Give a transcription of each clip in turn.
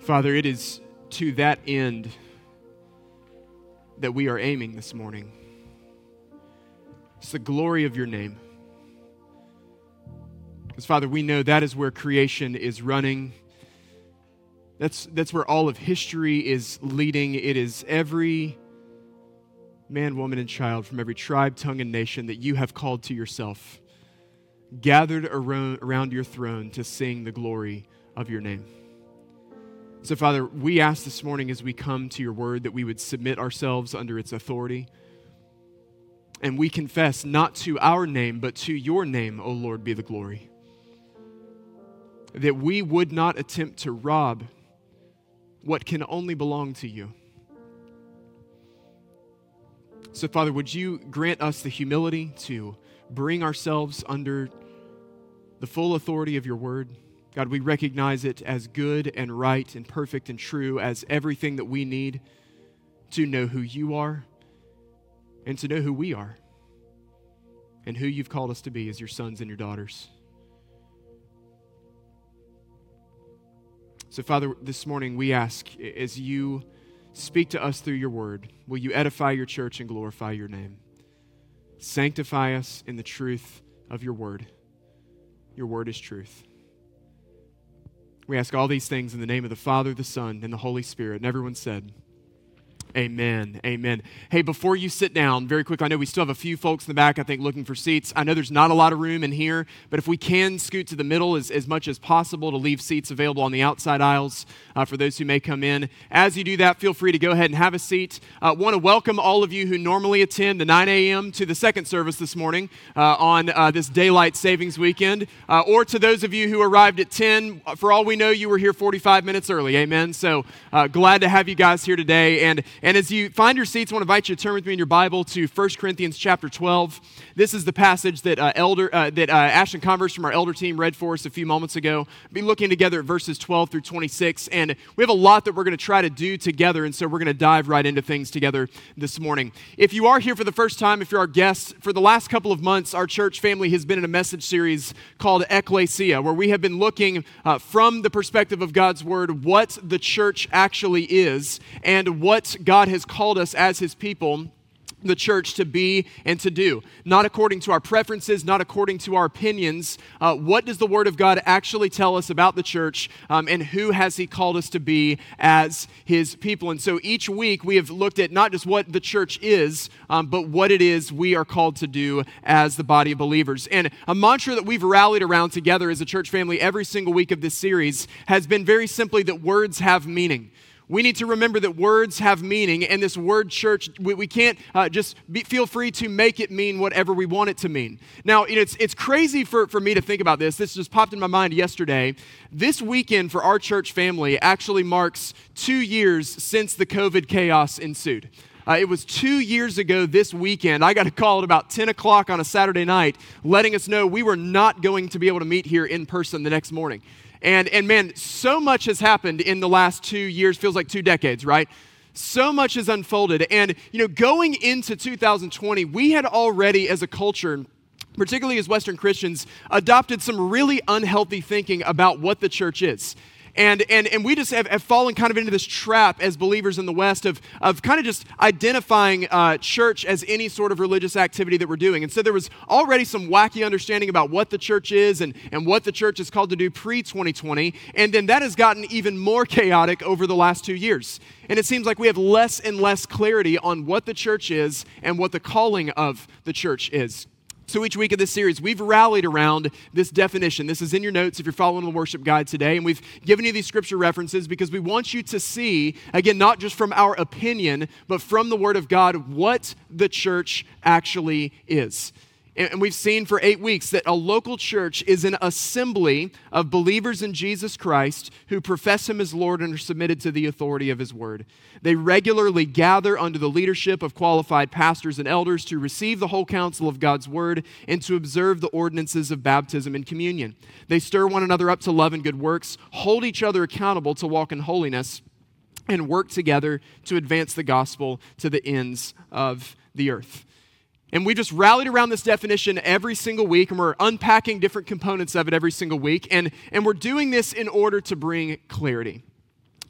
Father, it is to that end that we are aiming this morning. It's the glory of your name. Because, Father, we know that is where creation is running. That's, that's where all of history is leading. It is every man, woman, and child from every tribe, tongue, and nation that you have called to yourself, gathered around, around your throne to sing the glory of your name. So, Father, we ask this morning as we come to your word that we would submit ourselves under its authority. And we confess not to our name, but to your name, O Lord, be the glory. That we would not attempt to rob what can only belong to you. So, Father, would you grant us the humility to bring ourselves under the full authority of your word? God, we recognize it as good and right and perfect and true as everything that we need to know who you are and to know who we are and who you've called us to be as your sons and your daughters. So, Father, this morning we ask as you speak to us through your word, will you edify your church and glorify your name? Sanctify us in the truth of your word. Your word is truth. We ask all these things in the name of the Father, the Son, and the Holy Spirit. And everyone said, Amen. Amen. Hey, before you sit down, very quickly, I know we still have a few folks in the back, I think, looking for seats. I know there's not a lot of room in here, but if we can scoot to the middle as, as much as possible to leave seats available on the outside aisles uh, for those who may come in. As you do that, feel free to go ahead and have a seat. Uh, Want to welcome all of you who normally attend the 9 a.m. to the second service this morning uh, on uh, this daylight savings weekend, uh, or to those of you who arrived at 10. For all we know, you were here 45 minutes early. Amen. So uh, glad to have you guys here today. And and as you find your seats, I want to invite you to turn with me in your Bible to 1 Corinthians chapter 12. This is the passage that uh, elder uh, that uh, Ashton Converse from our elder team read for us a few moments ago. We'll be looking together at verses 12 through 26, and we have a lot that we're going to try to do together, and so we're going to dive right into things together this morning. If you are here for the first time, if you're our guest, for the last couple of months, our church family has been in a message series called Ekklesia, where we have been looking uh, from the perspective of God's Word what the church actually is and what God has called us as His people the church to be and to do. Not according to our preferences, not according to our opinions. Uh, what does the Word of God actually tell us about the church um, and who has He called us to be as His people? And so each week we have looked at not just what the church is, um, but what it is we are called to do as the body of believers. And a mantra that we've rallied around together as a church family every single week of this series has been very simply that words have meaning we need to remember that words have meaning, and this word church, we, we can't uh, just be, feel free to make it mean whatever we want it to mean. Now, it's, it's crazy for, for me to think about this. This just popped in my mind yesterday. This weekend for our church family actually marks two years since the COVID chaos ensued. Uh, it was two years ago this weekend. I got a call at about 10 o'clock on a Saturday night letting us know we were not going to be able to meet here in person the next morning. And, and man, so much has happened in the last two years, feels like two decades, right? So much has unfolded. And, you know, going into 2020, we had already, as a culture, particularly as Western Christians, adopted some really unhealthy thinking about what the church is. And, and, and we just have, have fallen kind of into this trap as believers in the West of, of kind of just identifying uh, church as any sort of religious activity that we're doing. And so there was already some wacky understanding about what the church is and, and what the church is called to do pre 2020. And then that has gotten even more chaotic over the last two years. And it seems like we have less and less clarity on what the church is and what the calling of the church is. So each week of this series, we've rallied around this definition. This is in your notes if you're following the worship guide today. And we've given you these scripture references because we want you to see, again, not just from our opinion, but from the Word of God, what the church actually is. And we've seen for eight weeks that a local church is an assembly of believers in Jesus Christ who profess Him as Lord and are submitted to the authority of His Word. They regularly gather under the leadership of qualified pastors and elders to receive the whole counsel of God's Word and to observe the ordinances of baptism and communion. They stir one another up to love and good works, hold each other accountable to walk in holiness, and work together to advance the gospel to the ends of the earth. And we just rallied around this definition every single week, and we're unpacking different components of it every single week. And, and we're doing this in order to bring clarity.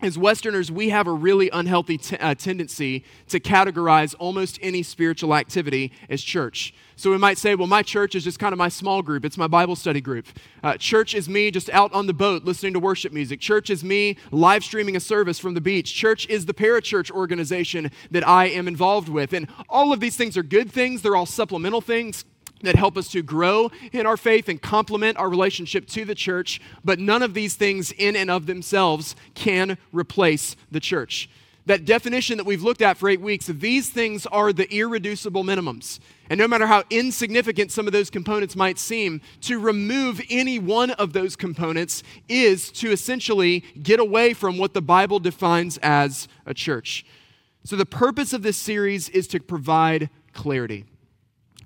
As Westerners, we have a really unhealthy t- uh, tendency to categorize almost any spiritual activity as church. So we might say, well, my church is just kind of my small group. It's my Bible study group. Uh, church is me just out on the boat listening to worship music. Church is me live streaming a service from the beach. Church is the parachurch organization that I am involved with. And all of these things are good things, they're all supplemental things that help us to grow in our faith and complement our relationship to the church, but none of these things in and of themselves can replace the church. That definition that we've looked at for eight weeks, these things are the irreducible minimums. And no matter how insignificant some of those components might seem, to remove any one of those components is to essentially get away from what the Bible defines as a church. So, the purpose of this series is to provide clarity.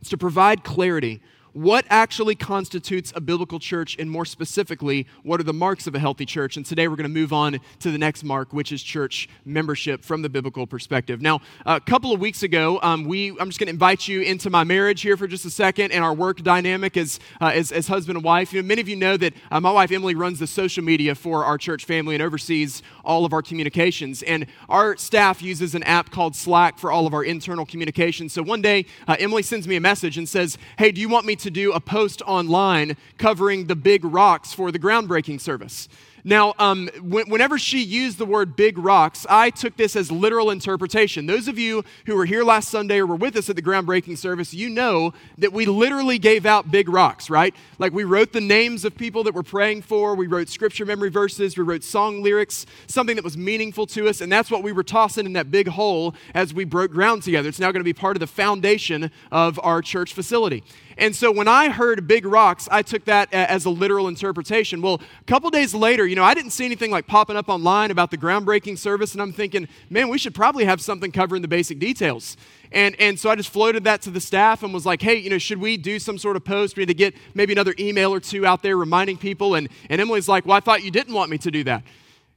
It's to provide clarity what actually constitutes a biblical church, and more specifically, what are the marks of a healthy church. And today we're going to move on to the next mark, which is church membership from the biblical perspective. Now, a couple of weeks ago, um, we I'm just going to invite you into my marriage here for just a second and our work dynamic as, uh, as, as, husband and wife. You know, many of you know that uh, my wife Emily runs the social media for our church family and oversees all of our communications. And our staff uses an app called Slack for all of our internal communications. So one day, uh, Emily sends me a message and says, Hey, do you want me to do a post online covering the big rocks for the groundbreaking service. Now, um, whenever she used the word big rocks, I took this as literal interpretation. Those of you who were here last Sunday or were with us at the groundbreaking service, you know that we literally gave out big rocks, right? Like we wrote the names of people that we're praying for, we wrote scripture memory verses, we wrote song lyrics, something that was meaningful to us, and that's what we were tossing in that big hole as we broke ground together. It's now going to be part of the foundation of our church facility. And so when I heard big rocks, I took that as a literal interpretation. Well, a couple days later, you know, I didn't see anything like popping up online about the groundbreaking service, and I'm thinking, man, we should probably have something covering the basic details. And, and so I just floated that to the staff and was like, hey, you know, should we do some sort of post? We need to get maybe another email or two out there reminding people. And, and Emily's like, well, I thought you didn't want me to do that.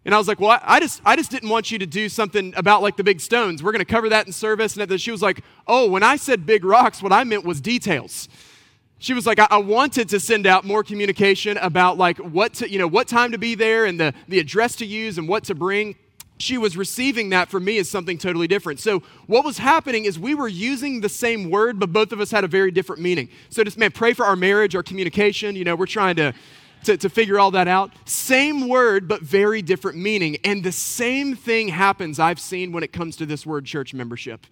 And I was like, well, I just, I just didn't want you to do something about like the big stones. We're going to cover that in service. And she was like, oh, when I said big rocks, what I meant was details she was like I, I, wanted to send out more communication about like what to you know what time to be there and the, the address to use and what to bring. She was receiving that from me as something totally different. So what was happening is we were using the same word but both of us had a very different meaning. So just man pray for our marriage our communication. You know we're trying to to, to figure all that out. Same word but very different meaning. And the same thing happens i've seen when it comes to this word church membership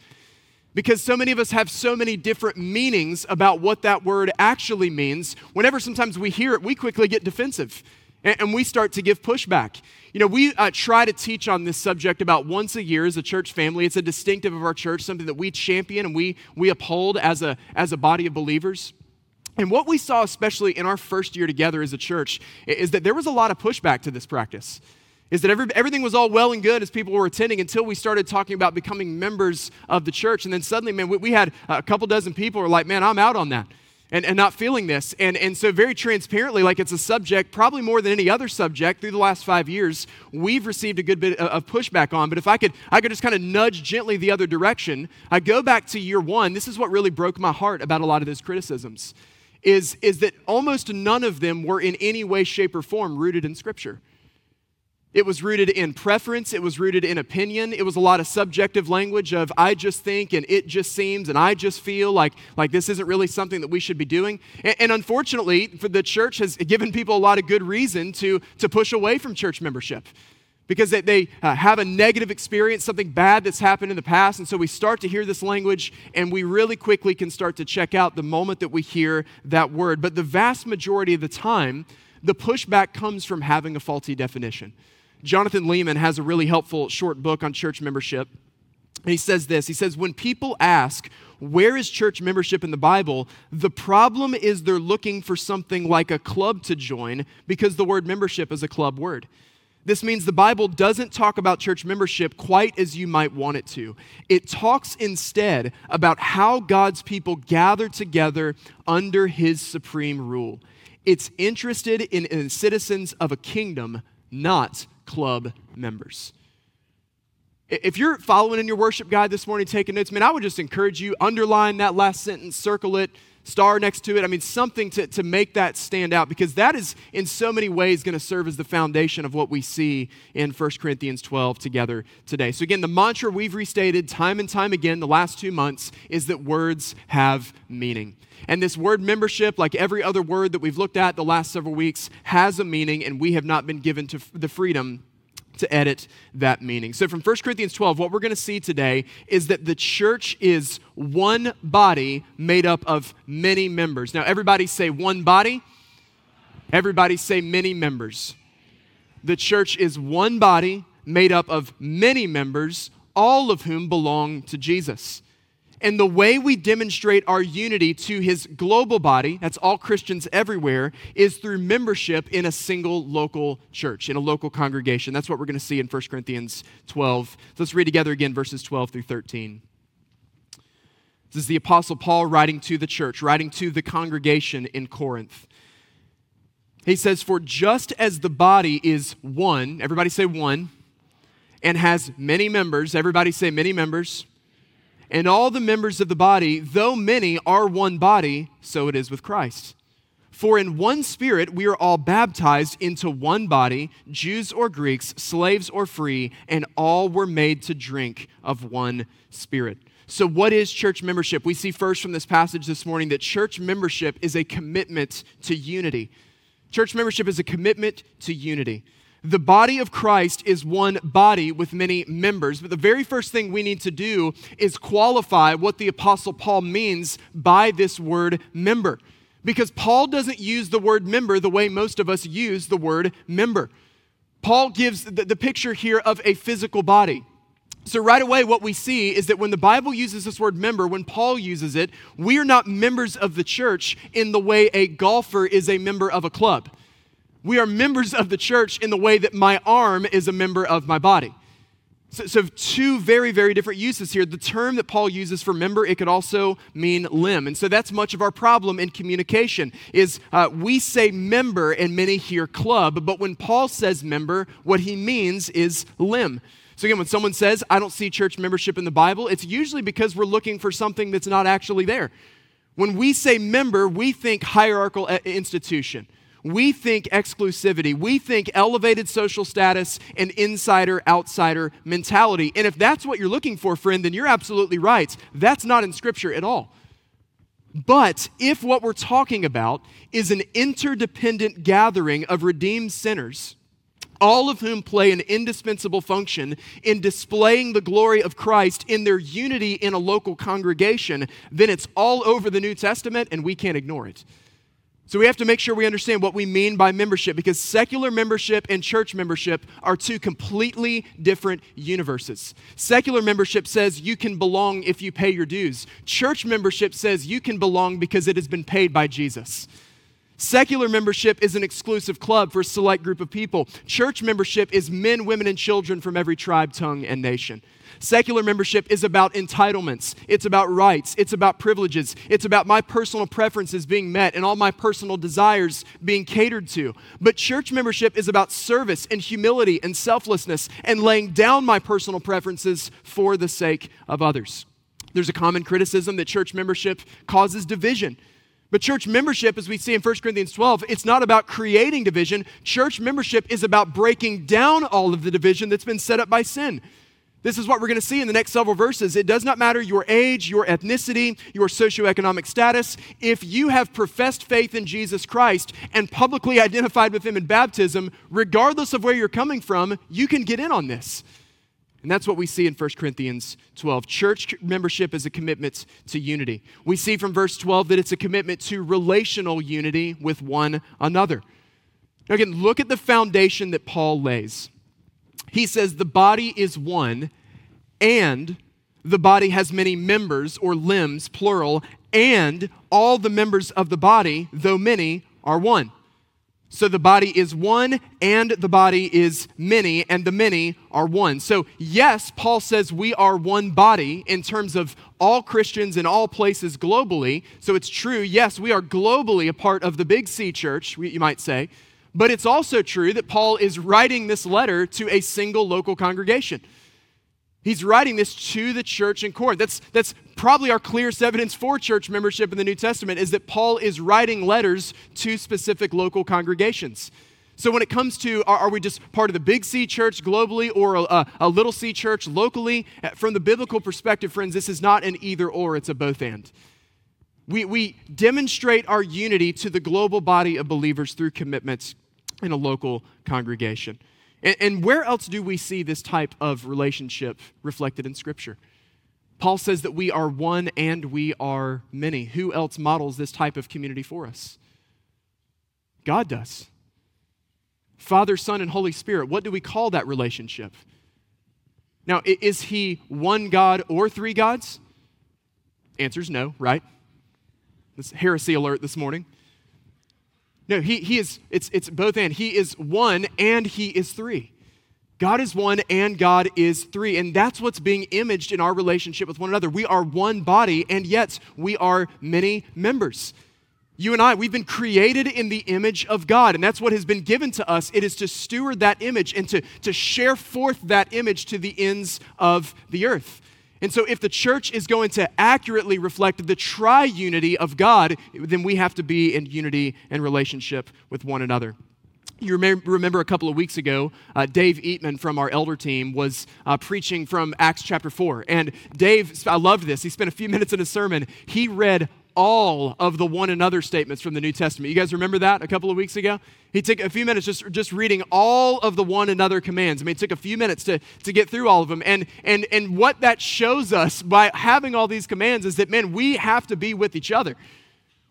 because so many of us have so many different meanings about what that word actually means. Whenever sometimes we hear it, we quickly get defensive and, and we start to give pushback. You know, we uh, try to teach on this subject about once a year as a church family. It's a distinctive of our church, something that we champion and we, we uphold as a, as a body of believers. And what we saw, especially in our first year together as a church, is that there was a lot of pushback to this practice is that every, everything was all well and good as people were attending until we started talking about becoming members of the church. And then suddenly, man, we, we had a couple dozen people were like, man, I'm out on that. And, and not feeling this. And, and so, very transparently, like it's a subject, probably more than any other subject through the last five years, we've received a good bit of pushback on. But if I could, I could just kind of nudge gently the other direction, I go back to year one. This is what really broke my heart about a lot of those criticisms, is, is that almost none of them were in any way, shape, or form rooted in Scripture. It was rooted in preference, it was rooted in opinion. It was a lot of subjective language of I just think and it just seems and I just feel like, like this isn't really something that we should be doing. And, and unfortunately, for the church has given people a lot of good reason to, to push away from church membership because they, they uh, have a negative experience, something bad that's happened in the past. And so we start to hear this language, and we really quickly can start to check out the moment that we hear that word. But the vast majority of the time, the pushback comes from having a faulty definition. Jonathan Leeman has a really helpful short book on church membership. And he says this He says, When people ask, where is church membership in the Bible? The problem is they're looking for something like a club to join because the word membership is a club word. This means the Bible doesn't talk about church membership quite as you might want it to. It talks instead about how God's people gather together under his supreme rule. It's interested in, in citizens of a kingdom, not club members. If you're following in your worship guide this morning, taking notes, man, I would just encourage you, underline that last sentence, circle it, star next to it. I mean, something to, to make that stand out because that is in so many ways going to serve as the foundation of what we see in 1 Corinthians 12 together today. So, again, the mantra we've restated time and time again the last two months is that words have meaning. And this word membership, like every other word that we've looked at the last several weeks, has a meaning, and we have not been given to the freedom to edit that meaning. So, from 1 Corinthians 12, what we're going to see today is that the church is one body made up of many members. Now, everybody say one body, everybody say many members. The church is one body made up of many members, all of whom belong to Jesus. And the way we demonstrate our unity to his global body, that's all Christians everywhere, is through membership in a single local church, in a local congregation. That's what we're going to see in 1 Corinthians 12. let's read together again verses 12 through 13. This is the Apostle Paul writing to the church, writing to the congregation in Corinth. He says, For just as the body is one, everybody say one, and has many members, everybody say many members and all the members of the body, though many, are one body, so it is with Christ. For in one spirit we are all baptized into one body, Jews or Greeks, slaves or free, and all were made to drink of one spirit. So, what is church membership? We see first from this passage this morning that church membership is a commitment to unity. Church membership is a commitment to unity. The body of Christ is one body with many members. But the very first thing we need to do is qualify what the Apostle Paul means by this word member. Because Paul doesn't use the word member the way most of us use the word member. Paul gives the, the picture here of a physical body. So, right away, what we see is that when the Bible uses this word member, when Paul uses it, we are not members of the church in the way a golfer is a member of a club. We are members of the church in the way that my arm is a member of my body. So, so, two very, very different uses here. The term that Paul uses for member, it could also mean limb. And so that's much of our problem in communication is uh, we say member and many hear club, but when Paul says member, what he means is limb. So again, when someone says, I don't see church membership in the Bible, it's usually because we're looking for something that's not actually there. When we say member, we think hierarchical uh, institution we think exclusivity, we think elevated social status and insider outsider mentality. And if that's what you're looking for, friend, then you're absolutely right. That's not in Scripture at all. But if what we're talking about is an interdependent gathering of redeemed sinners, all of whom play an indispensable function in displaying the glory of Christ in their unity in a local congregation, then it's all over the New Testament and we can't ignore it. So we have to make sure we understand what we mean by membership because secular membership and church membership are two completely different universes. Secular membership says you can belong if you pay your dues. Church membership says you can belong because it has been paid by Jesus. Secular membership is an exclusive club for a select group of people. Church membership is men, women, and children from every tribe, tongue, and nation. Secular membership is about entitlements, it's about rights, it's about privileges, it's about my personal preferences being met and all my personal desires being catered to. But church membership is about service and humility and selflessness and laying down my personal preferences for the sake of others. There's a common criticism that church membership causes division. But church membership, as we see in 1 Corinthians 12, it's not about creating division. Church membership is about breaking down all of the division that's been set up by sin. This is what we're going to see in the next several verses. It does not matter your age, your ethnicity, your socioeconomic status. If you have professed faith in Jesus Christ and publicly identified with Him in baptism, regardless of where you're coming from, you can get in on this. And that's what we see in 1 Corinthians 12. Church membership is a commitment to unity. We see from verse 12 that it's a commitment to relational unity with one another. Now, again, look at the foundation that Paul lays he says the body is one and the body has many members or limbs, plural, and all the members of the body, though many, are one. So the body is one and the body is many, and the many are one. So, yes, Paul says we are one body in terms of all Christians in all places globally. So it's true, yes, we are globally a part of the Big C church, you might say. But it's also true that Paul is writing this letter to a single local congregation. He's writing this to the church in Corinth. That's, that's probably our clearest evidence for church membership in the New Testament is that Paul is writing letters to specific local congregations. So, when it comes to are, are we just part of the big C church globally or a, a, little c church locally, uh, from the biblical perspective, friends, this is not an either or, it's a both and. We, we demonstrate our unity to the global body of believers through commitments in a local congregation. And, and where else do we see this type of relationship reflected in Scripture? Paul says that we are one and we are many. Who else models this type of community for us? God does. Father, Son, and Holy Spirit. What do we call that relationship? Now, is he one God or three gods? Answer's no, right? This heresy alert this morning. No, he, he is, it's, it's both and. He is one and he is three. God is one and God is three. And that's what's being imaged in our relationship with one another. We are one body, and yet we are many members. You and I, we've been created in the image of God, and that's what has been given to us. It is to steward that image and to, to share forth that image to the ends of the earth. And so, if the church is going to accurately reflect the triunity of God, then we have to be in unity and relationship with one another. You remember a couple of weeks ago, uh, Dave Eatman from our elder team was uh, preaching from Acts chapter 4. And Dave, I loved this. He spent a few minutes in a sermon. He read all of the one another statements from the New Testament. You guys remember that a couple of weeks ago? He took a few minutes just, just reading all of the one another commands. I mean, it took a few minutes to, to get through all of them. And, and, and what that shows us by having all these commands is that, man, we have to be with each other.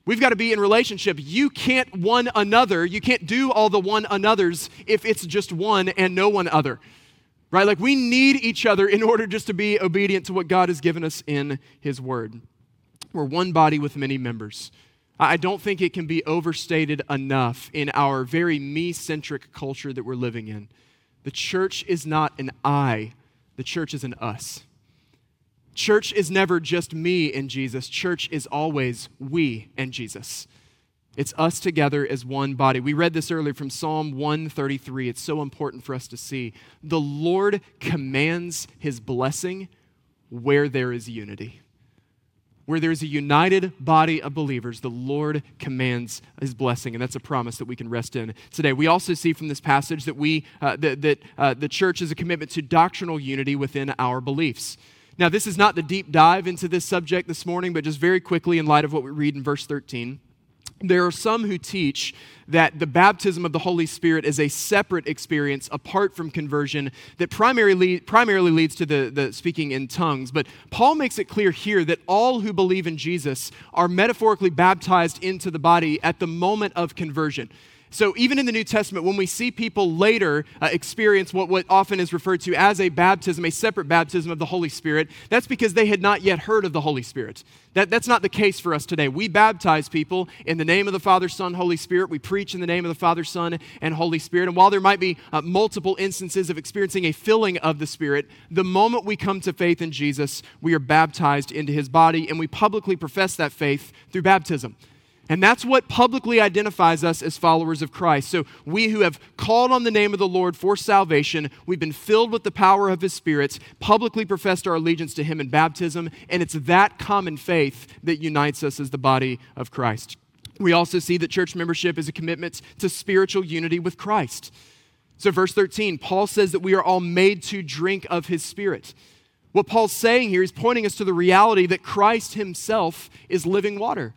We've got to be in relationship. You can't one another, you can't do all the one another's if it's just one and no one other. Right? Like we need each other in order just to be obedient to what God has given us in His Word. We're one body with many members. I don't think it can be overstated enough in our very me centric culture that we're living in. The church is not an I, the church is an us. Church is never just me and Jesus, church is always we and Jesus. It's us together as one body. We read this earlier from Psalm 133. It's so important for us to see. The Lord commands his blessing where there is unity where there's a united body of believers, the Lord commands his blessing, and that's a promise that we can rest in today. We also see from this passage that, we, uh, that, that uh, the church is a commitment to doctrinal unity within our beliefs. Now, this is not the deep dive into this subject this morning, but just very quickly, in light of what we read in verse 13. There are some who teach that the baptism of the Holy Spirit is a separate experience apart from conversion that primarily, primarily leads to the, the speaking in tongues. But Paul makes it clear here that all who believe in Jesus are metaphorically baptized into the body at the moment of conversion. So, even in the New Testament, when we see people later uh, experience what, what often is referred to as a baptism, a separate baptism of the Holy Spirit, that's because they had not yet heard of the Holy Spirit. That, that's not the case for us today. We baptize people in the name of the Father, Son, Holy Spirit. We preach in the name of the Father, Son, and Holy Spirit. And while there might be uh, multiple instances of experiencing a filling of the Spirit, the moment we come to faith in Jesus, we are baptized into his body, and we publicly profess that faith through baptism. And that's what publicly identifies us as followers of Christ. So, we who have called on the name of the Lord for salvation, we've been filled with the power of His Spirit, publicly professed our allegiance to Him in baptism, and it's that common faith that unites us as the body of Christ. We also see that church membership is a commitment to spiritual unity with Christ. So, verse 13, Paul says that we are all made to drink of His Spirit. What Paul's saying here is pointing us to the reality that Christ Himself is living water.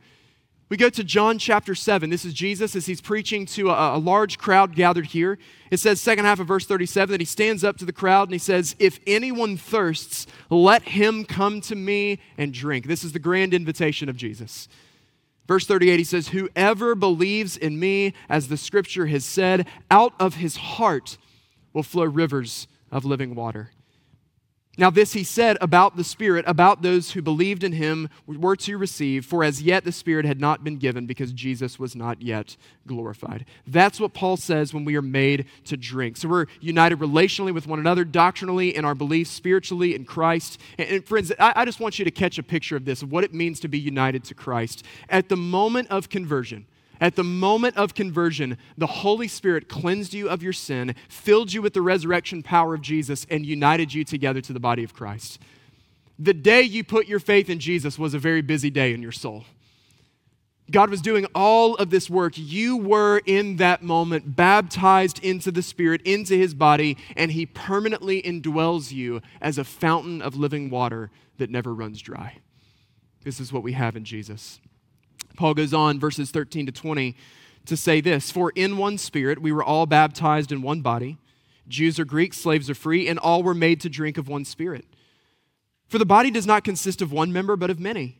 We go to John chapter 7. This is Jesus as he's preaching to a, a, large crowd gathered here. It says, second half of verse 37, that he stands up to the crowd and he says, If anyone thirsts, let him come to me and drink. This is the grand invitation of Jesus. Verse 38, he says, Whoever believes in me, as the scripture has said, out of his heart will flow rivers of living water. Now, this he said about the Spirit, about those who believed in him were to receive, for as yet the Spirit had not been given because Jesus was not yet glorified. That's what Paul says when we are made to drink. So we're united relationally with one another, doctrinally in our beliefs, spiritually in Christ. And, and friends, I, I just want you to catch a picture of this, of what it means to be united to Christ. At the moment of conversion, At the moment of conversion, the Holy Spirit cleansed you of your sin, filled you with the resurrection power of Jesus, and united you together to the body of Christ. The day you put your faith in Jesus was a very busy day in your soul. God was doing all of this work. You were in that moment baptized into the Spirit, into His body, and He permanently indwells you as a fountain of living water that never runs dry. This is what we have in Jesus. Paul goes on, verses 13 to 20, to say this For in one Spirit we were all baptized in one body, Jews or Greeks, slaves or free, and all were made to drink of one Spirit. For the body does not consist of one member, but of many.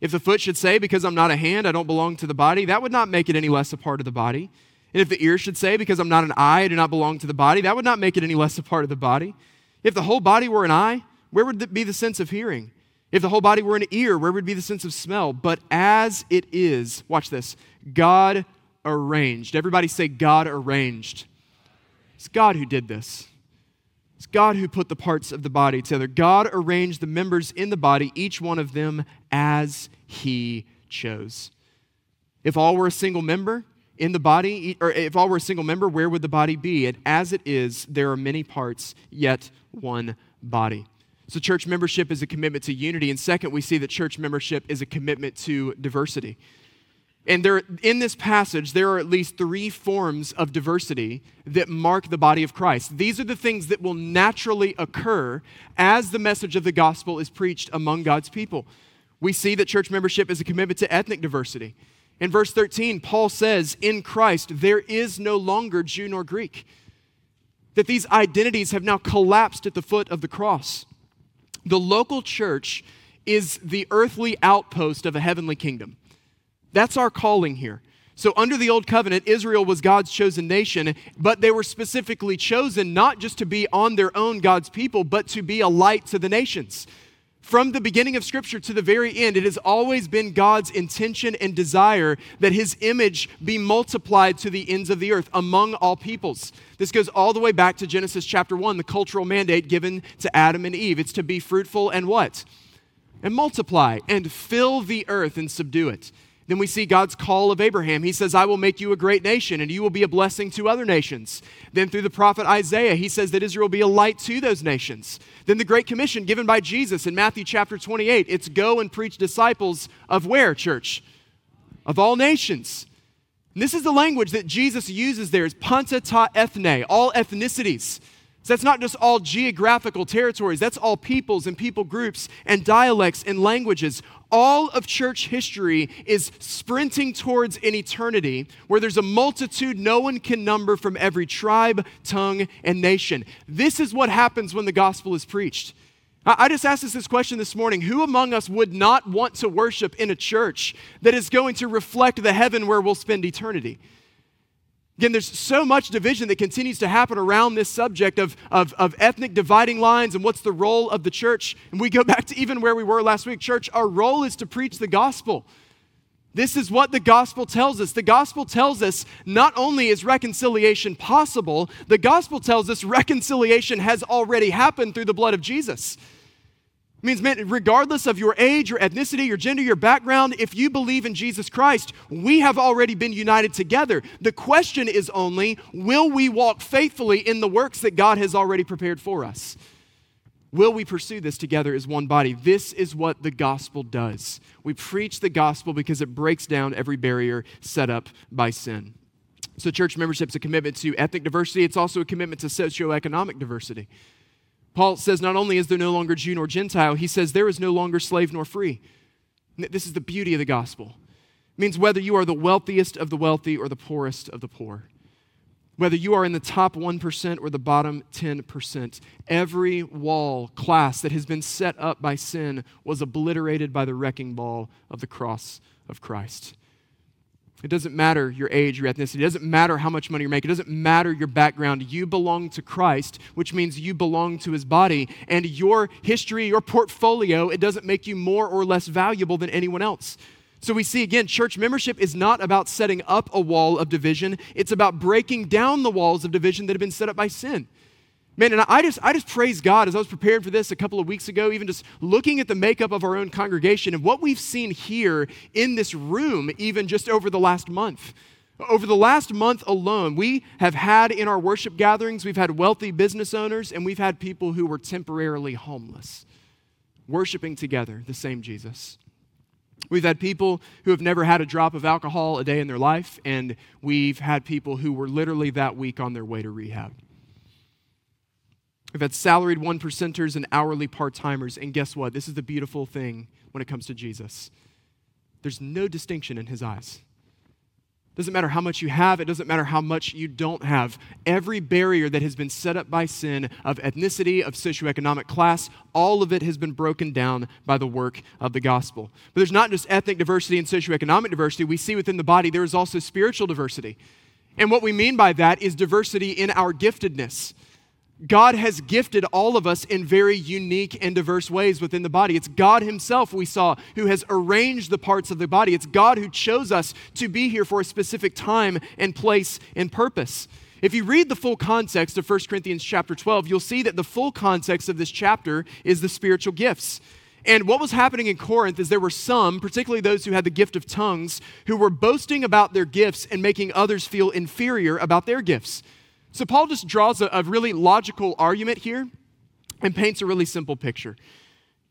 If the foot should say, Because I'm not a hand, I don't belong to the body, that would not make it any less a part of the body. And if the ear should say, Because I'm not an eye, I do not belong to the body, that would not make it any less a part of the body. If the whole body were an eye, where would be the sense of hearing? If the whole body were an ear, where would be the sense of smell? But as it is, watch this, God arranged. Everybody say, God arranged. It's God who did this. It's God who put the parts of the body together. God arranged the members in the body, each one of them as He chose. If all were a single member in the body, or if all were a single member, where would the body be? And as it is, there are many parts, yet one body. So, church membership is a commitment to unity. And second, we see that church membership is a commitment to diversity. And there, in this passage, there are at least three forms of diversity that mark the body of Christ. These are the things that will naturally occur as the message of the gospel is preached among God's people. We see that church membership is a commitment to ethnic diversity. In verse 13, Paul says, In Christ, there is no longer Jew nor Greek. That these identities have now collapsed at the foot of the cross. The local church is the earthly outpost of a heavenly kingdom. That's our calling here. So, under the Old Covenant, Israel was God's chosen nation, but they were specifically chosen not just to be on their own God's people, but to be a light to the nations. From the beginning of Scripture to the very end, it has always been God's intention and desire that His image be multiplied to the ends of the earth among all peoples. This goes all the way back to Genesis chapter 1, the cultural mandate given to Adam and Eve. It's to be fruitful and what? And multiply and fill the earth and subdue it. Then we see God's call of Abraham. He says, I will make you a great nation, and you will be a blessing to other nations. Then through the prophet Isaiah, he says that Israel will be a light to those nations. Then the Great Commission given by Jesus in Matthew chapter 28 it's go and preach disciples of where, church? Of all nations. And this is the language that Jesus uses there is panta ta ethne, all ethnicities. So that's not just all geographical territories, that's all peoples and people groups and dialects and languages. All of church history is sprinting towards an eternity where there's a multitude no one can number from every tribe, tongue, and nation. This is what happens when the gospel is preached. I just asked us this question this morning Who among us would not want to worship in a church that is going to reflect the heaven where we'll spend eternity? Again, there's so much division that continues to happen around this subject of, of, of, ethnic dividing lines and what's the role of the church. And we go back to even where we were last week. Church, our role is to preach the gospel. This is what the gospel tells us. The gospel tells us not only is reconciliation possible, the gospel tells us reconciliation has already happened through the blood of Jesus. It means, man, regardless of your age, your ethnicity, your gender, your background, if you believe in Jesus Christ, we have already been united together. The question is only will we walk faithfully in the works that God has already prepared for us? Will we pursue this together as one body? This is what the gospel does. We preach the gospel because it breaks down every barrier set up by sin. So, church membership is a commitment to ethnic diversity, it's also a commitment to socioeconomic diversity. Paul says not only is there no longer Jew nor Gentile, he says there is no longer slave nor free. This is the beauty of the gospel. It means whether you are the wealthiest of the wealthy or the poorest of the poor, whether you are in the top 1% or the bottom 10%, every wall, class that has been set up by sin was obliterated by the wrecking ball of the cross of Christ. It doesn't matter your age, your ethnicity. It doesn't matter how much money you're making. It doesn't matter your background. You belong to Christ, which means you belong to his body. And your history, your portfolio, it doesn't make you more or less valuable than anyone else. So we see again, church membership is not about setting up a wall of division, it's about breaking down the walls of division that have been set up by sin. Man, and I just, I just praise God as I was preparing for this a couple of weeks ago, even just looking at the makeup of our own congregation and what we've seen here in this room, even just over the last month. Over the last month alone, we have had in our worship gatherings, we've had wealthy business owners and we've had people who were temporarily homeless worshiping together the same Jesus. We've had people who have never had a drop of alcohol a day in their life, and we've had people who were literally that week on their way to rehab. We've had salaried one percenters and hourly part timers, and guess what? This is the beautiful thing when it comes to Jesus. There's no distinction in his eyes. It Doesn't matter how much you have, it doesn't matter how much you don't have. Every barrier that has been set up by sin of ethnicity, of socioeconomic class, all of it has been broken down by the work of the gospel. But there's not just ethnic diversity and socioeconomic diversity. We see within the body there is also spiritual diversity. And what we mean by that is diversity in our giftedness. God has gifted all of us in very unique and diverse ways within the body. It's God Himself, we saw, who has arranged the parts of the body. It's God who chose us to be here for a specific time and place and purpose. If you read the full context of 1 Corinthians chapter 12, you'll see that the full context of this chapter is the spiritual gifts. And what was happening in Corinth is there were some, particularly those who had the gift of tongues, who were boasting about their gifts and making others feel inferior about their gifts. So Paul just draws a, a really logical argument here and paints a really simple picture.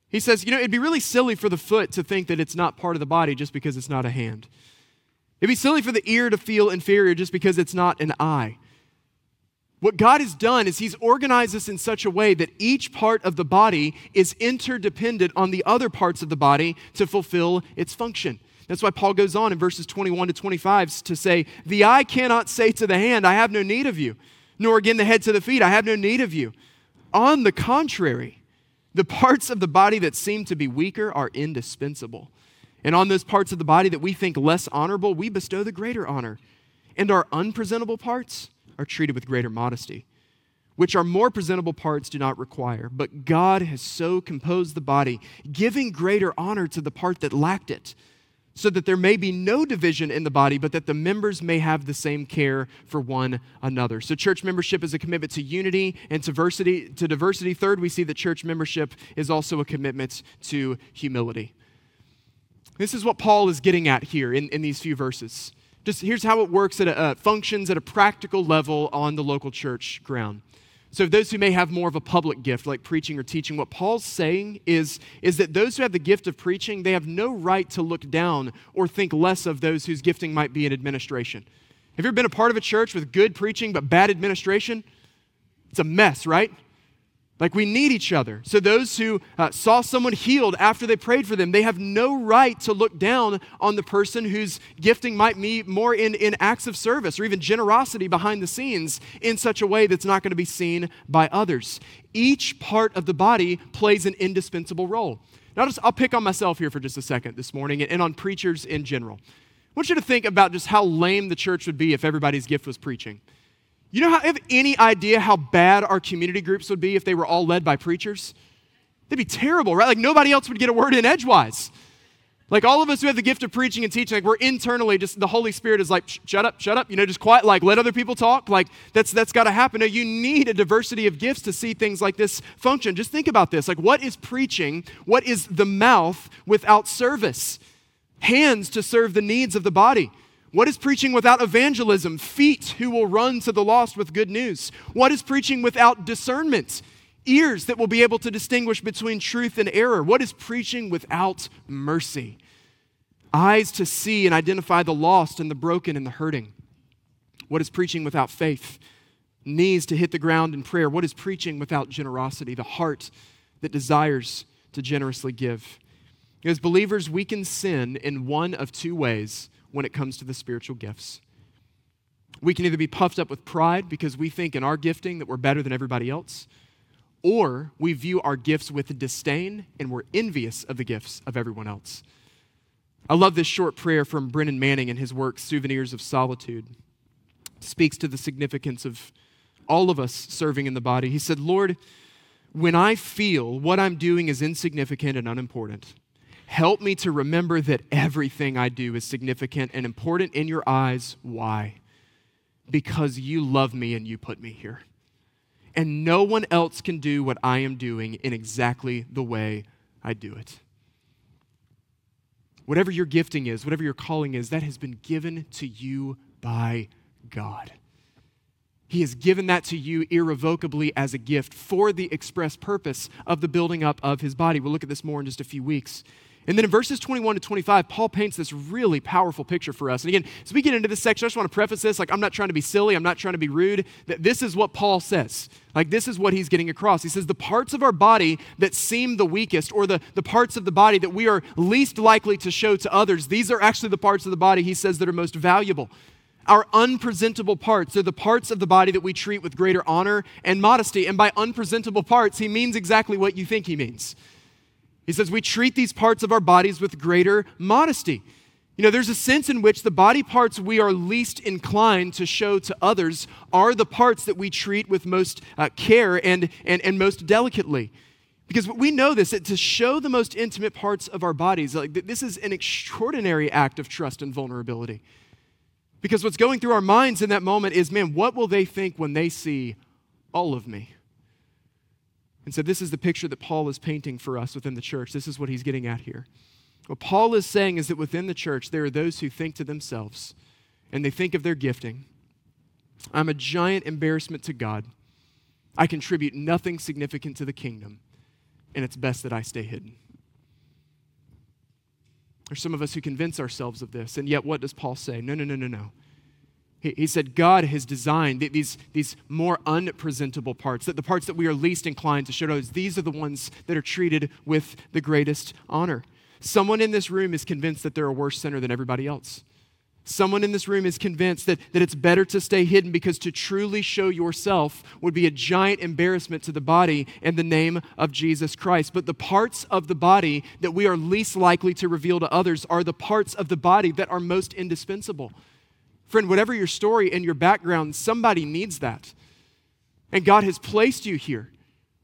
He says, you know, it'd be really silly for the foot to think that it's not part of the body just because it's not a hand. It'd be silly for the ear to feel inferior just because it's not an eye. What God has done is He's organized us in such a way that each part of the body is interdependent on the other parts of the body to fulfill its function. That's why Paul goes on in verses 21 to 25 to say, The eye cannot say to the hand, I have no need of you, nor again the head to the feet, I have no need of you. On the contrary, the parts of the body that seem to be weaker are indispensable. And on those parts of the body that we think less honorable, we bestow the greater honor. And our unpresentable parts are treated with greater modesty, which our more presentable parts do not require. But God has so composed the body, giving greater honor to the part that lacked it so that there may be no division in the body, but that the members may have the same care for one another. So, church membership is a commitment to unity and diversity. To diversity. Third, we see that church membership is also a commitment to humility. This is what Paul is getting at here in, in these few verses. Just here's how it works at a, uh, functions at a practical level on the local church ground. So, those who may have more of a public gift, like preaching or teaching, what Paul's saying is, is that those who have the gift of preaching, they have no right to look down or think less of those whose gifting might be in administration. Have you ever been a part of a church with good preaching but bad administration? It's a mess, right? Like we need each other. So those who uh, saw someone healed after they prayed for them, they have no right to look down on the person whose gifting might be more in, in acts of service or even generosity behind the scenes in such a way that's not going to be seen by others. Each part of the body plays an indispensable role. Now, just, I'll pick on myself here for just a second this morning and, and on preachers in general. I want you to think about just how lame the church would be if everybody's gift was preaching. You know, how, have any idea how bad our community groups would be if they were all led by preachers? They'd be terrible, right? Like nobody else would get a word in edgewise. Like all of us who have the gift of preaching and teaching, like we're internally just the Holy Spirit is like, shut up, shut up, you know, just quiet, like let other people talk. Like that's that's got to happen. You need a diversity of gifts to see things like this function. Just think about this. Like, what is preaching? What is the mouth without service? Hands to serve the needs of the body. What is preaching without evangelism? Feet who will run to the lost with good news. What is preaching without discernment? Ears that will be able to distinguish between truth and error. What is preaching without mercy? Eyes to see and identify the lost and the broken and the hurting. What is preaching without faith? Knees to hit the ground in prayer. What is preaching without generosity? The heart that desires to generously give. As believers, we can sin in one of two ways when it comes to the spiritual gifts. We can either be puffed up with pride because we think in our gifting that we're better than everybody else, or we view our gifts with disdain and we're envious of the gifts of everyone else. I love this short prayer from Brennan Manning in his work, Souvenirs of Solitude. It speaks to the significance of all of us serving in the body. He said, Lord, when I feel what I'm doing is insignificant and unimportant, Help me to remember that everything I do is significant and important in your eyes. Why? Because you love me and you put me here. and no one else can do what I am doing in exactly the way I do it. Whatever your gifting is, whatever your calling is, that has been given to you by God. He has given that to you irrevocably as a gift for the express purpose of the building up of his body. We'll look at this more in just a few weeks. And then in verses 21 to 25, Paul paints this really powerful picture for us. And again, as we get into this section, I just want to preface this like, I'm not trying to be silly, I'm not trying to be rude. That this is what Paul says. Like, this is what he's getting across. He says, The parts of our body that seem the weakest, or the, the parts of the body that we are least likely to show to others, these are actually the parts of the body, he says, that are most valuable. Our unpresentable parts are the parts of the body that we treat with greater honor and modesty. And by unpresentable parts, he means exactly what you think he means. He says we treat these parts of our bodies with greater modesty. You know, there's a sense in which the body parts we are least inclined to show to others are the parts that we treat with most uh, care and, and, and most delicately. Because we know this, that to show the most intimate parts of our bodies, like, this is an extraordinary act of trust and vulnerability. Because what's going through our minds in that moment is, man, what will they think when they see all of me? And so, this is the picture that Paul is painting for us within the church. This is what he's getting at here. What Paul is saying is that within the church, there are those who think to themselves and they think of their gifting I'm a giant embarrassment to God. I contribute nothing significant to the kingdom, and it's best that I stay hidden. There's some of us who convince ourselves of this, and yet what does Paul say? No, no, no, no, no. He, said God has designed these, these more unpresentable parts, that the parts that we are least inclined to show others, these are the ones that are treated with the greatest honor. Someone in this room is convinced that they're a worse sinner than everybody else. Someone in this room is convinced that, that it's better to stay hidden because to truly show yourself would be a giant embarrassment to the body and the name of Jesus Christ. But the parts of the body that we are least likely to reveal to others are the parts of the body that are most indispensable. Friend, whatever your story and your background, somebody needs that. And God has placed you here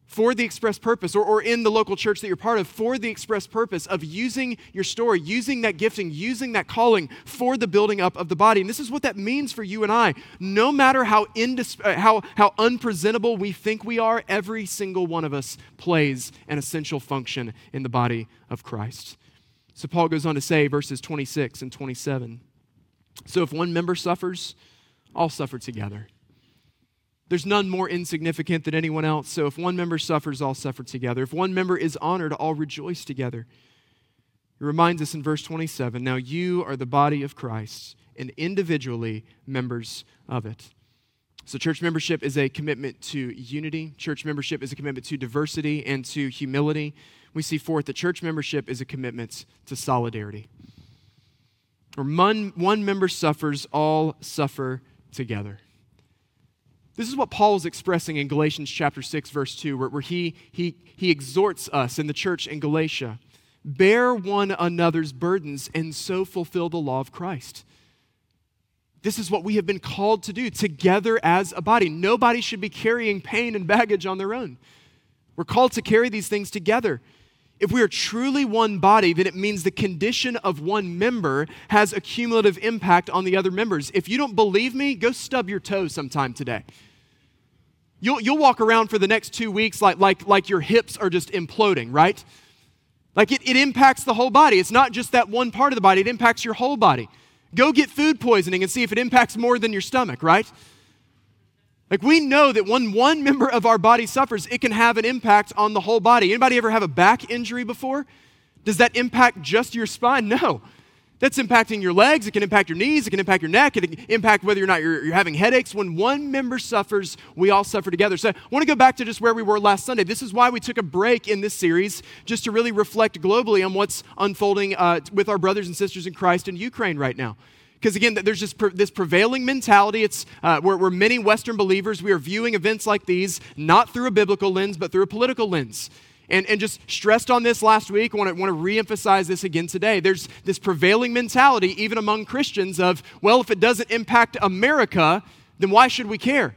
for the express purpose, or, or in the local church that you're part of, for the express purpose of using your story, using that gifting, using that calling for the building up of the body. And this is what that means for you and I. No matter how, indis- uh, how, how unpresentable we think we are, every single one of us plays an essential function in the body of Christ. So Paul goes on to say, verses 26 and 27. So if one member suffers, all suffer together. There's none more insignificant than anyone else. So if one member suffers, all suffer together. If one member is honored, all rejoice together. It reminds us in verse 27 now you are the body of Christ and individually members of it. So, church membership is a commitment to unity. Church membership is a commitment to diversity and to humility. We see fourth that church membership is a commitment to solidarity. Or one, one member suffers, all suffer together. This is what Paul is expressing in Galatians chapter 6, verse 2, where, where he, he, he exhorts us in the church in Galatia bear one another's burdens and so fulfill the law of Christ. This is what we have been called to do together as a body. Nobody should be carrying pain and baggage on their own. We're called to carry these things together. If we are truly one body, then it means the condition of one member has a cumulative impact on the other members. If you don't believe me, go stub your toe sometime today. You'll, you'll walk around for the next two weeks like, like, like your hips are just imploding, right? Like it, it impacts the whole body. It's not just that one part of the body, it impacts your whole body. Go get food poisoning and see if it impacts more than your stomach, right? Like we know that when one member of our body suffers, it can have an impact on the whole body. Anybody ever have a back injury before? Does that impact just your spine? No. That's impacting your legs, it can impact your knees, it can impact your neck, it can impact whether or not you're, you're having headaches. When one member suffers, we all suffer together. So I want to go back to just where we were last Sunday. This is why we took a break in this series, just to really reflect globally on what's unfolding uh, with our brothers and sisters in Christ in Ukraine right now. Because again, there's just pre- this prevailing mentality. It's uh, where, where many Western believers we are viewing events like these not through a biblical lens, but through a political lens. And, and just stressed on this last week. Want to, want to reemphasize this again today. There's this prevailing mentality, even among Christians, of, well, if it doesn't impact America, then why should we care?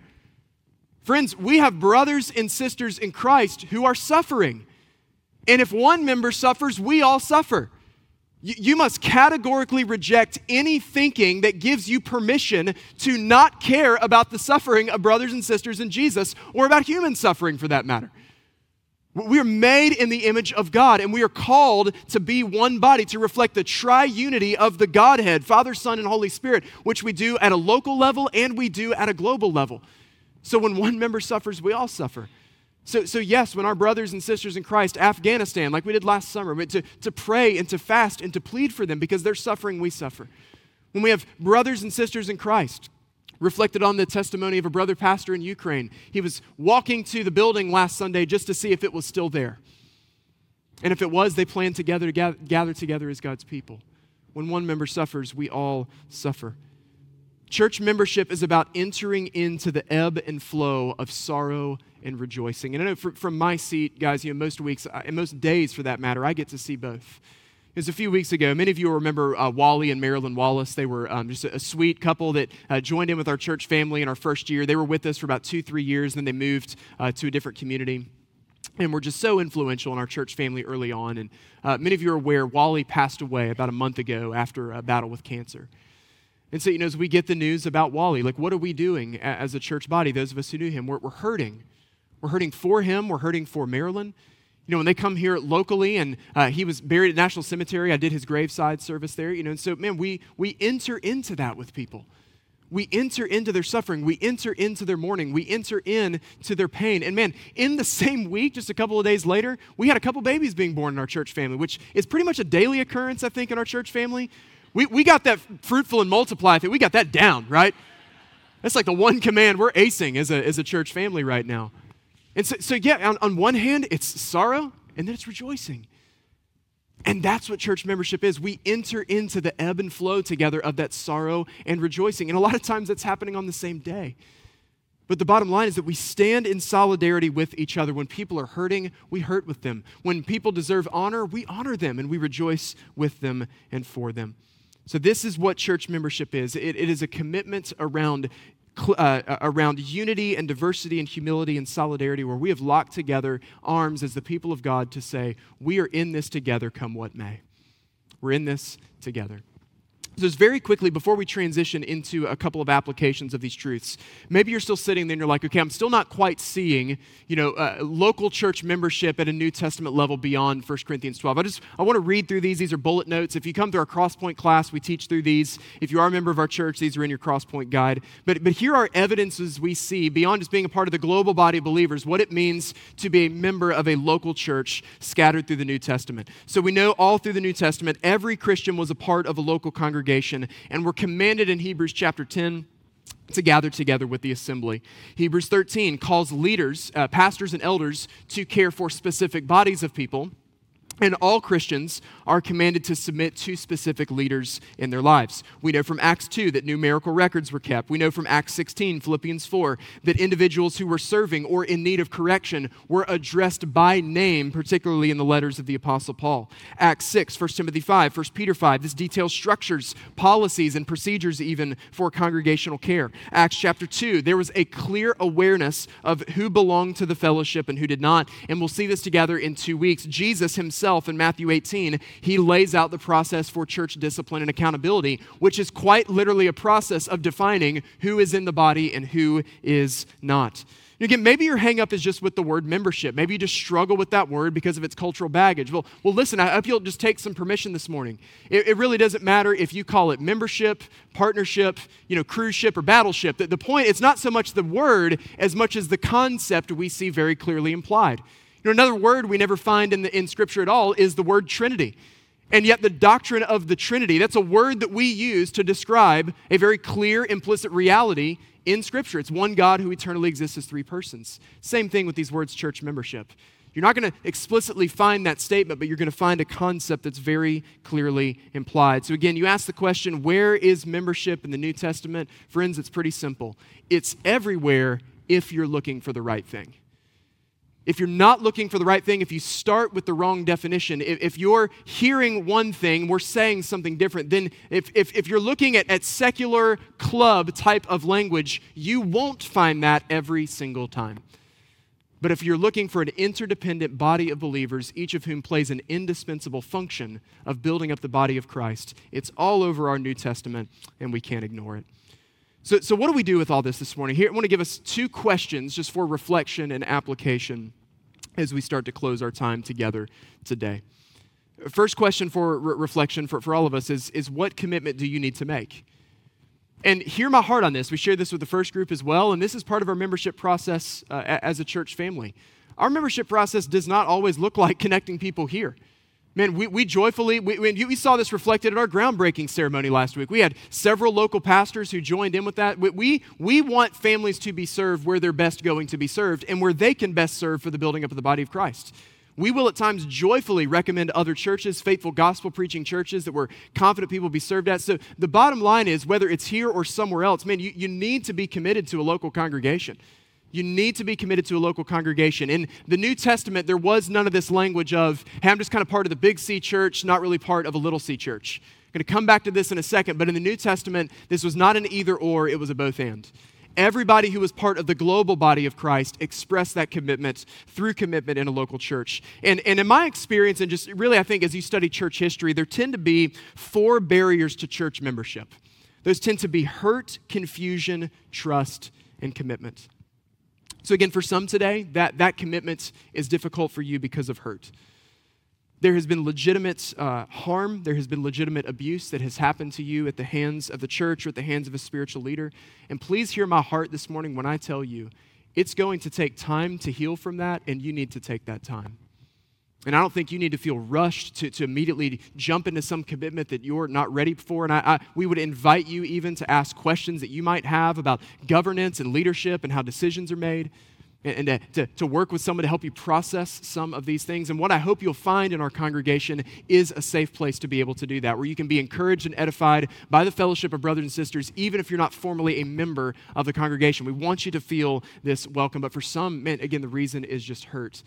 Friends, we have brothers and sisters in Christ who are suffering. And if one member suffers, we all suffer. You must categorically reject any thinking that gives you permission to not care about the suffering of brothers and sisters in Jesus or about human suffering for that matter. We are made in the image of God, and we are called to be one body, to reflect the triunity of the Godhead, Father, Son, and Holy Spirit, which we do at a local level and we do at a global level. So when one member suffers, we all suffer. So, so yes, when our brothers and sisters in Christ, Afghanistan, like we did last summer, to, to pray and to fast and to plead for them because they're suffering, we suffer. When we have brothers and sisters in Christ, reflected on the testimony of a brother pastor in Ukraine. He was walking to the building last Sunday just to see if it was still there. And if it was, they planned together to gather, gather together as God's people. When one member suffers, we all suffer. Church membership is about entering into the ebb and flow of sorrow and rejoicing. And I know from my seat, guys, you know, most weeks and most days for that matter, I get to see both. It was a few weeks ago. Many of you remember uh, Wally and Marilyn Wallace. They were um, just a, a, sweet couple that uh, joined in with our church family in our first year. They were with us for about two, three years, then they moved uh, to a different community and were just so influential in our church family early on. And uh, many of you are aware Wally passed away about a month ago after a battle with cancer. And so, you know, as we get the news about Wally, like, what are we doing as a church body, those of us who knew him? We're, we're hurting. We're hurting for him, we're hurting for Marilyn. You know, when they come here locally, and uh, he was buried at National Cemetery, I did his graveside service there, you know, and so, man, we, we enter into that with people. We enter into their suffering. We enter into their mourning. We enter into their pain. And man, in the same week, just a couple of days later, we had a couple babies being born in our church family, which is pretty much a daily occurrence, I think, in our church family. We, we got that fruitful and multiply thing. We got that down, right? That's like the one command we're acing as a, as a church family right now. And so, so yeah, on, on one hand, it's sorrow, and then it's rejoicing. And that's what church membership is. We enter into the ebb and flow together of that sorrow and rejoicing. And a lot of times that's happening on the same day. But the bottom line is that we stand in solidarity with each other. When people are hurting, we hurt with them. When people deserve honor, we honor them and we rejoice with them and for them. So, this is what church membership is it, it is a commitment around, uh, around unity and diversity and humility and solidarity, where we have locked together arms as the people of God to say, We are in this together, come what may. We're in this together. So, just very quickly, before we transition into a couple of applications of these truths, maybe you're still sitting there and you're like, okay, I'm still not quite seeing, you know, uh, local church membership at a New Testament level beyond 1 Corinthians 12. I just, I want to read through these. These are bullet notes. If you come to our Crosspoint class, we teach through these. If you are a member of our church, these are in your Crosspoint guide. But, but here are evidences we see, beyond just being a part of the global body of believers, what it means to be a member of a local church scattered through the New Testament. So we know all through the New Testament, every Christian was a part of a local congregation congregation, and we're commanded in Hebrews chapter 10 to gather together with the assembly. Hebrews 13 calls leaders, uh, pastors, and elders to care for specific bodies of people. And all Christians are commanded to submit to specific leaders in their lives. We know from Acts 2 that numerical records were kept. We know from Acts 16, Philippians 4, that individuals who were serving or in need of correction were addressed by name, particularly in the letters of the Apostle Paul. Acts 6, 1 Timothy 5, 1 Peter 5, this details structures, policies, and procedures even for congregational care. Acts chapter 2, there was a clear awareness of who belonged to the fellowship and who did not. And we'll see this together in two weeks. Jesus himself himself in Matthew 18, he lays out the process for church discipline and accountability, which is quite literally a process of defining who is in the body and who is not. Again, maybe your hangup is just with the word membership. Maybe you just struggle with that word because of its cultural baggage. Well, well listen, I hope you'll just take some permission this morning. It, it really doesn't matter if you call it membership, partnership, you know, cruise ship, or battleship. The, the point, it's not so much the word as much as the concept we see very clearly implied. You know, another word we never find in, the, in Scripture at all is the word Trinity. And yet, the doctrine of the Trinity, that's a word that we use to describe a very clear, implicit reality in Scripture. It's one God who eternally exists as three persons. Same thing with these words, church membership. You're not going to explicitly find that statement, but you're going to find a concept that's very clearly implied. So, again, you ask the question, where is membership in the New Testament? Friends, it's pretty simple. It's everywhere if you're looking for the right thing if you're not looking for the right thing, if you start with the wrong definition, if, if you're hearing one thing, we're saying something different, then if, if, if you're looking at, at secular club type of language, you won't find that every single time. But if you're looking for an interdependent body of believers, each of whom plays an indispensable function of building up the body of Christ, it's all over our New Testament, and we can't ignore it. So, so what do we do with all this this morning? Here, I want to give us two questions just for reflection and application as we start to close our time together today. First question for re- reflection for, for all of us is, is what commitment do you need to make? And hear my heart on this. We shared this with the first group as well, and this is part of our membership process uh, as a church family. Our membership process does not always look like connecting people here. Man, we, we joyfully, we, we saw this reflected at our groundbreaking ceremony last week. We had several local pastors who joined in with that. We, we want families to be served where they're best going to be served and where they can best serve for the building up of the body of Christ. We will at times joyfully recommend other churches, faithful gospel preaching churches that we're confident people will be served at. So the bottom line is whether it's here or somewhere else, man, you, you need to be committed to a local congregation. You need to be committed to a local congregation. In the New Testament, there was none of this language of, hey, I'm just kind of part of the big C church, not really part of a little c church. I'm going to come back to this in a second, but in the New Testament, this was not an either or, it was a both and everybody who was part of the global body of Christ expressed that commitment through commitment in a local church. And, and in my experience, and just really, I think as you study church history, there tend to be four barriers to church membership. Those tend to be hurt, confusion, trust, and commitment. So, again, for some today, that, that commitment is difficult for you because of hurt. There has been legitimate uh, harm, there has been legitimate abuse that has happened to you at the hands of the church or at the hands of a spiritual leader. And please hear my heart this morning when I tell you it's going to take time to heal from that, and you need to take that time. And I don't think you need to feel rushed to, to immediately jump into some commitment that you're not ready for. And I, I, we would invite you even to ask questions that you might have about governance and leadership and how decisions are made and, and to, to work with someone to help you process some of these things. And what I hope you'll find in our congregation is a safe place to be able to do that, where you can be encouraged and edified by the fellowship of brothers and sisters, even if you're not formally a member of the congregation. We want you to feel this welcome. But for some, man, again, the reason is just hurt.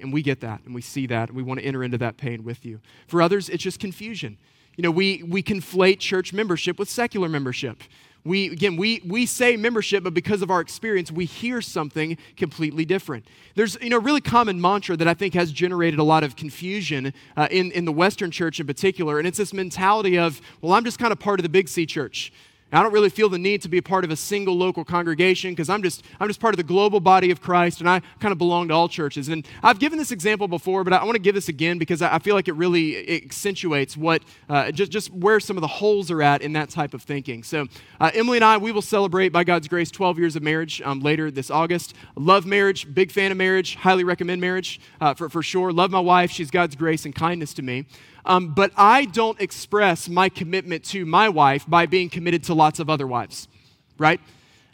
And we get that and we see that and we want to enter into that pain with you. For others, it's just confusion. You know, we, we conflate church membership with secular membership. We, again, we, we say membership, but because of our experience, we hear something completely different. There's you know, a really common mantra that I think has generated a lot of confusion uh, in, in the Western church in particular, and it's this mentality of, well, I'm just kind of part of the big C church. I don't really feel the need to be a part of a single local congregation because I'm just, I'm just part of the global body of Christ and I kind of belong to all churches. And I've given this example before, but I want to give this again because I feel like it really accentuates what, uh, just, just where some of the holes are at in that type of thinking. So, uh, Emily and I, we will celebrate, by God's grace, 12 years of marriage um, later this August. Love marriage, big fan of marriage, highly recommend marriage uh, for, for sure. Love my wife, she's God's grace and kindness to me. Um, but I don't express my commitment to my wife by being committed to lots of other wives, right?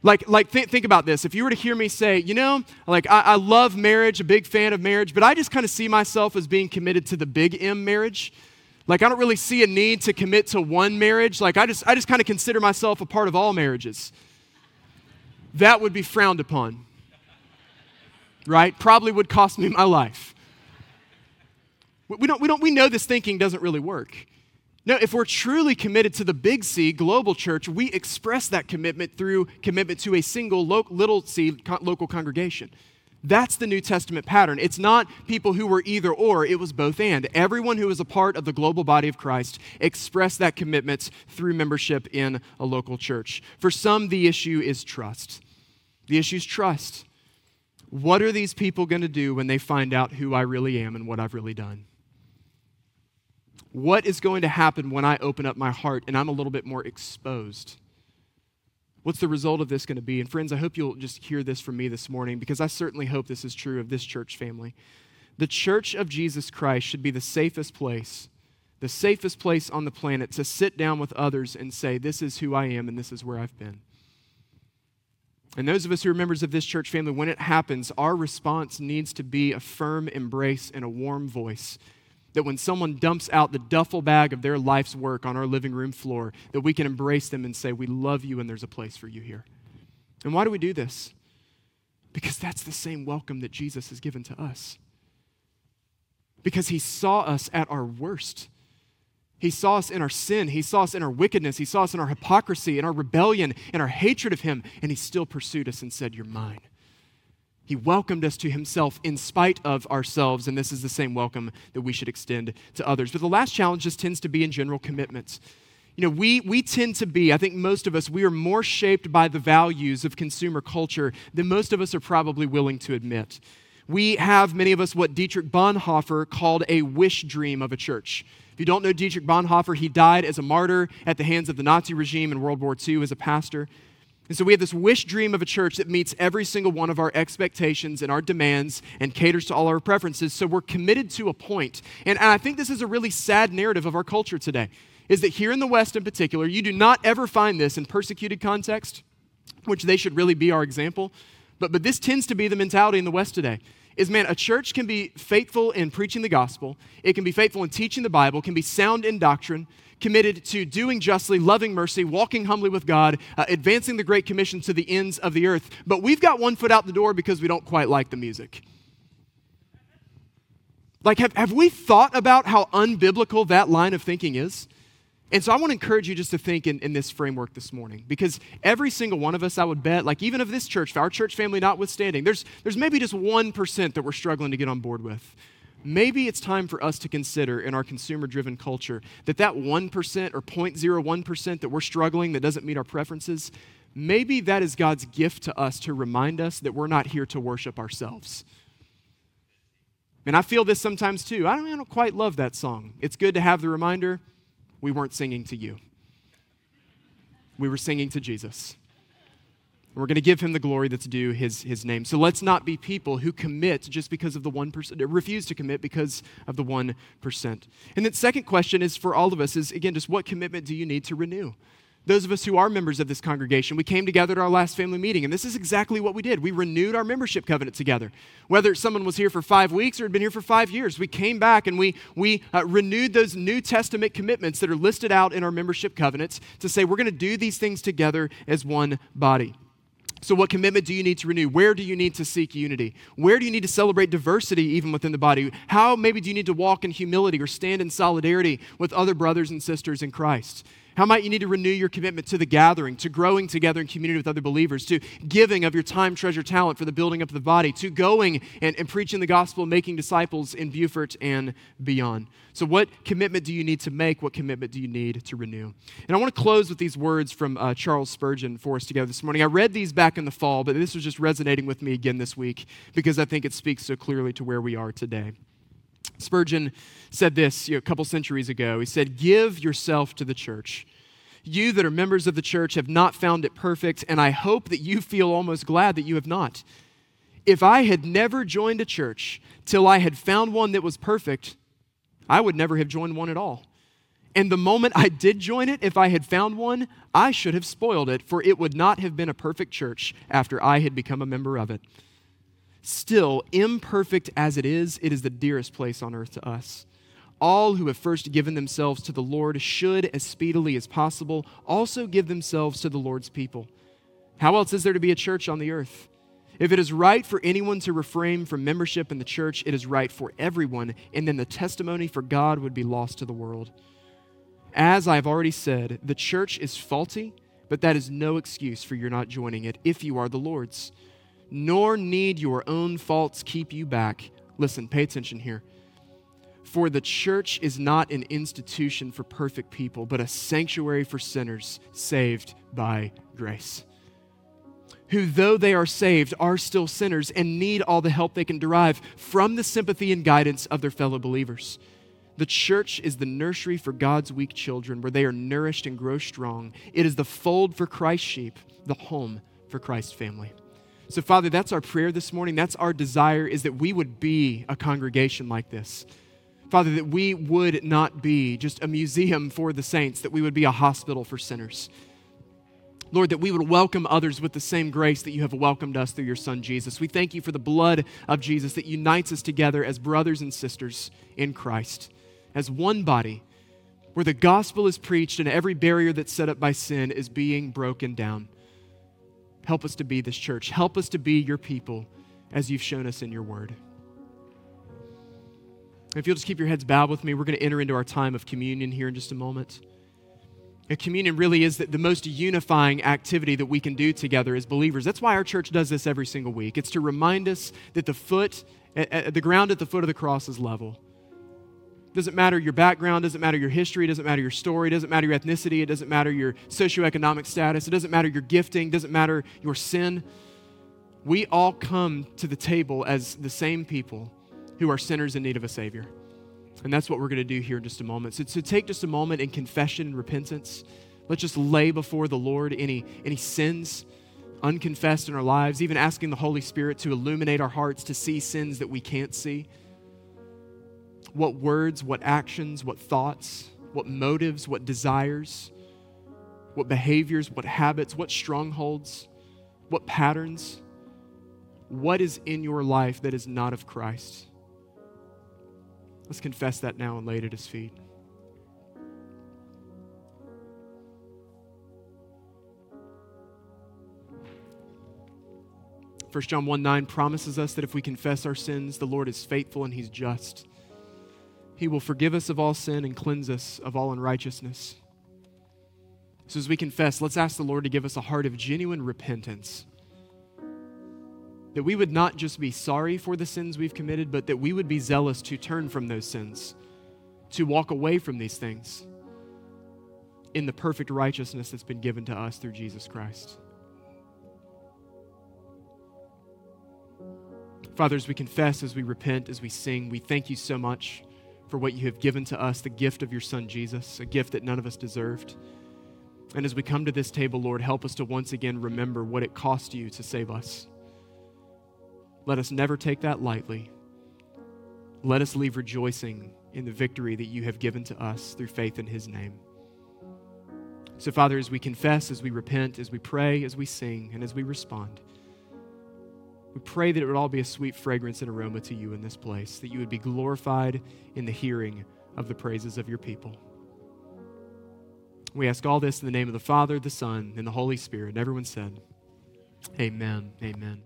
Like, like th- think about this. If you were to hear me say, you know, like I, I love marriage, a big fan of marriage, but I just kind of see myself as being committed to the big M marriage. Like I don't really see a need to commit to one marriage. Like I just, I just kind of consider myself a part of all marriages. That would be frowned upon, right? Probably would cost me my life. We, don't, we, don't, we know this thinking doesn't really work. No, if we're truly committed to the big C, global church, we express that commitment through commitment to a single lo- little c co- local congregation. That's the New Testament pattern. It's not people who were either or, it was both and. Everyone who is a part of the global body of Christ expressed that commitment through membership in a local church. For some, the issue is trust. The issue is trust. What are these people going to do when they find out who I really am and what I've really done? What is going to happen when I open up my heart and I'm a little bit more exposed? What's the result of this going to be? And friends, I hope you'll just hear this from me this morning because I certainly hope this is true of this church family. The church of Jesus Christ should be the safest place, the safest place on the planet to sit down with others and say, This is who I am and this is where I've been. And those of us who are members of this church family, when it happens, our response needs to be a firm embrace and a warm voice that when someone dumps out the duffel bag of their life's work on our living room floor, that we can embrace them and say, We love you and there's a place for you here. And why do we do this? Because that's the same welcome that Jesus has given to us. Because he saw us at our worst. He saw us in our sin. He saw us in our wickedness. He saw us in our hypocrisy, in our rebellion, in our hatred of him. And he still pursued us and said, You're mine. He welcomed us to himself in spite of ourselves, and this is the same welcome that we should extend to others. But the last challenge just tends to be in general commitments. You know, we, we tend to be, I think most of us, we are more shaped by the values of consumer culture than most of us are probably willing to admit. We have, many of us, what Dietrich Bonhoeffer called a wish dream of a church. If you don't know Dietrich Bonhoeffer, he died as a martyr at the hands of the Nazi regime in World War II as a pastor. And so we have this wish dream of a church that meets every single one of our expectations and our demands and caters to all our preferences. So we're committed to a point. And, and I think this is a really sad narrative of our culture today. Is that here in the West in particular, you do not ever find this in persecuted context, which they should really be our example. But, but this tends to be the mentality in the West today is man, a church can be faithful in preaching the gospel, it can be faithful in teaching the Bible, can be sound in doctrine, committed to doing justly, loving mercy, walking humbly with God, uh, advancing the Great Commission to the ends of the earth. But we've got one foot out the door because we don't quite like the music. Like, have, have we thought about how unbiblical that line of thinking is? And so I want to encourage you just to think in, in this framework this morning because every single one of us, I would bet, like even of this church, our church family notwithstanding, there's, there's maybe just 1% that we're struggling to get on board with maybe it's time for us to consider in our consumer driven culture that that 1% or 0.01% that we're struggling that doesn't meet our preferences, maybe that is God's gift to us to remind us that we're not here to worship ourselves. And I feel this sometimes too. I don't, I don't quite love that song. It's good to have the reminder we weren't singing to you, we were singing to Jesus. We're going to give him the glory that's due his, his name. So let's not be people who commit just because of the 1%, uh, refuse to commit because of the 1%. And then second question is for all of us is, again, just what commitment do you need to renew? Those of us who are members of this congregation, we came together at our last family meeting, and this is exactly what we did. We renewed our membership covenant together. Whether someone was here for five weeks or had been here for five years, we came back and we, we uh, renewed those New Testament commitments that are listed out in our membership covenants to say we're going to do these things together as one body. So, what commitment do you need to renew? Where do you need to seek unity? Where do you need to celebrate diversity even within the body? How maybe do you need to walk in humility or stand in solidarity with other brothers and sisters in Christ? How might you need to renew your commitment to the gathering, to growing together in community with other believers, to giving of your time, treasure, talent for the building up of the body, to going and, and preaching the gospel, making disciples in Beaufort and beyond? So, what commitment do you need to make? What commitment do you need to renew? And I want to close with these words from uh, Charles Spurgeon for us together this morning. I read these back in the fall, but this was just resonating with me again this week because I think it speaks so clearly to where we are today. Spurgeon said this you know, a couple centuries ago. He said, Give yourself to the church. You that are members of the church have not found it perfect, and I hope that you feel almost glad that you have not. If I had never joined a church till I had found one that was perfect, I would never have joined one at all. And the moment I did join it, if I had found one, I should have spoiled it, for it would not have been a perfect church after I had become a member of it. Still, imperfect as it is, it is the dearest place on earth to us. All who have first given themselves to the Lord should, as speedily as possible, also give themselves to the Lord's people. How else is there to be a church on the earth? If it is right for anyone to refrain from membership in the church, it is right for everyone, and then the testimony for God would be lost to the world. As I have already said, the church is faulty, but that is no excuse for your not joining it if you are the Lord's nor need your own faults keep you back. Listen, pay attention here. For the church is not an institution for perfect people, but a sanctuary for sinners saved by grace. Who, though they are saved, are still sinners and need all the help they can derive from the sympathy and guidance of their fellow believers. The church is the nursery for God's weak children where they are nourished and grow strong. It is the fold for Christ's sheep, the home for Christ's family. So, Father, that's our prayer this morning. That's our desire is that we would be a congregation like this. Father, that we would not be just a museum for the saints, that we would be a hospital for sinners. Lord, that we would welcome others with the same grace that you have welcomed us through your Son, Jesus. We thank you for the blood of Jesus that unites us together as brothers and sisters in Christ, as one body, where the gospel is preached and every barrier that's set up by sin is being broken down. Help us to be this church. Help us to be your people as you've shown us in your word. If you'll just keep your heads bowed with me, we're going to enter into our time of communion here in just a moment. Communion really is the, most unifying activity that we can do together as believers. That's why our church does this every single week. It's to remind us that the foot, the ground at the foot of the cross is level. Doesn't matter your background, doesn't matter your history, doesn't matter your story, doesn't matter your ethnicity, it doesn't matter your socioeconomic status, it doesn't matter your gifting, doesn't matter your sin. We all come to the table as the same people who are sinners in need of a Savior. And that's what we're going to do here in just a moment. So, to take just a moment in confession and repentance. Let's just lay before the Lord any, any sins unconfessed in our lives, even asking the Holy Spirit to illuminate our hearts to see sins that we can't see. What words, what actions, what thoughts, what motives, what desires, what behaviors, what habits, what strongholds, what patterns, what is in your life that is not of Christ? Let's confess that now and lay it at his feet. First John 1 9 promises us that if we confess our sins, the Lord is faithful and he's just. He will forgive us of all sin and cleanse us of all unrighteousness. So, as we confess, let's ask the Lord to give us a heart of genuine repentance that we would not just be sorry for the sins we've committed, but that we would be zealous to turn from those sins, to walk away from these things in the perfect righteousness that's been given to us through Jesus Christ. Father, as we confess, as we repent, as we sing, we thank you so much for what you have given to us, the gift of your Son Jesus, a gift that none of us deserved. And as we come to this table, Lord, help us to once again remember what it cost you to save us. Let us never take that lightly. Let us leave rejoicing in the victory that you have given to us through faith in his name. So, Father, as we confess, as we repent, as we pray, as we sing, and as we respond, we pray that it would all be a sweet fragrance and aroma to you in this place, that you would be glorified in the hearing of the praises of your people. We ask all this in the name of the Father, the Son, and the Holy Spirit. And everyone said, Amen. Amen.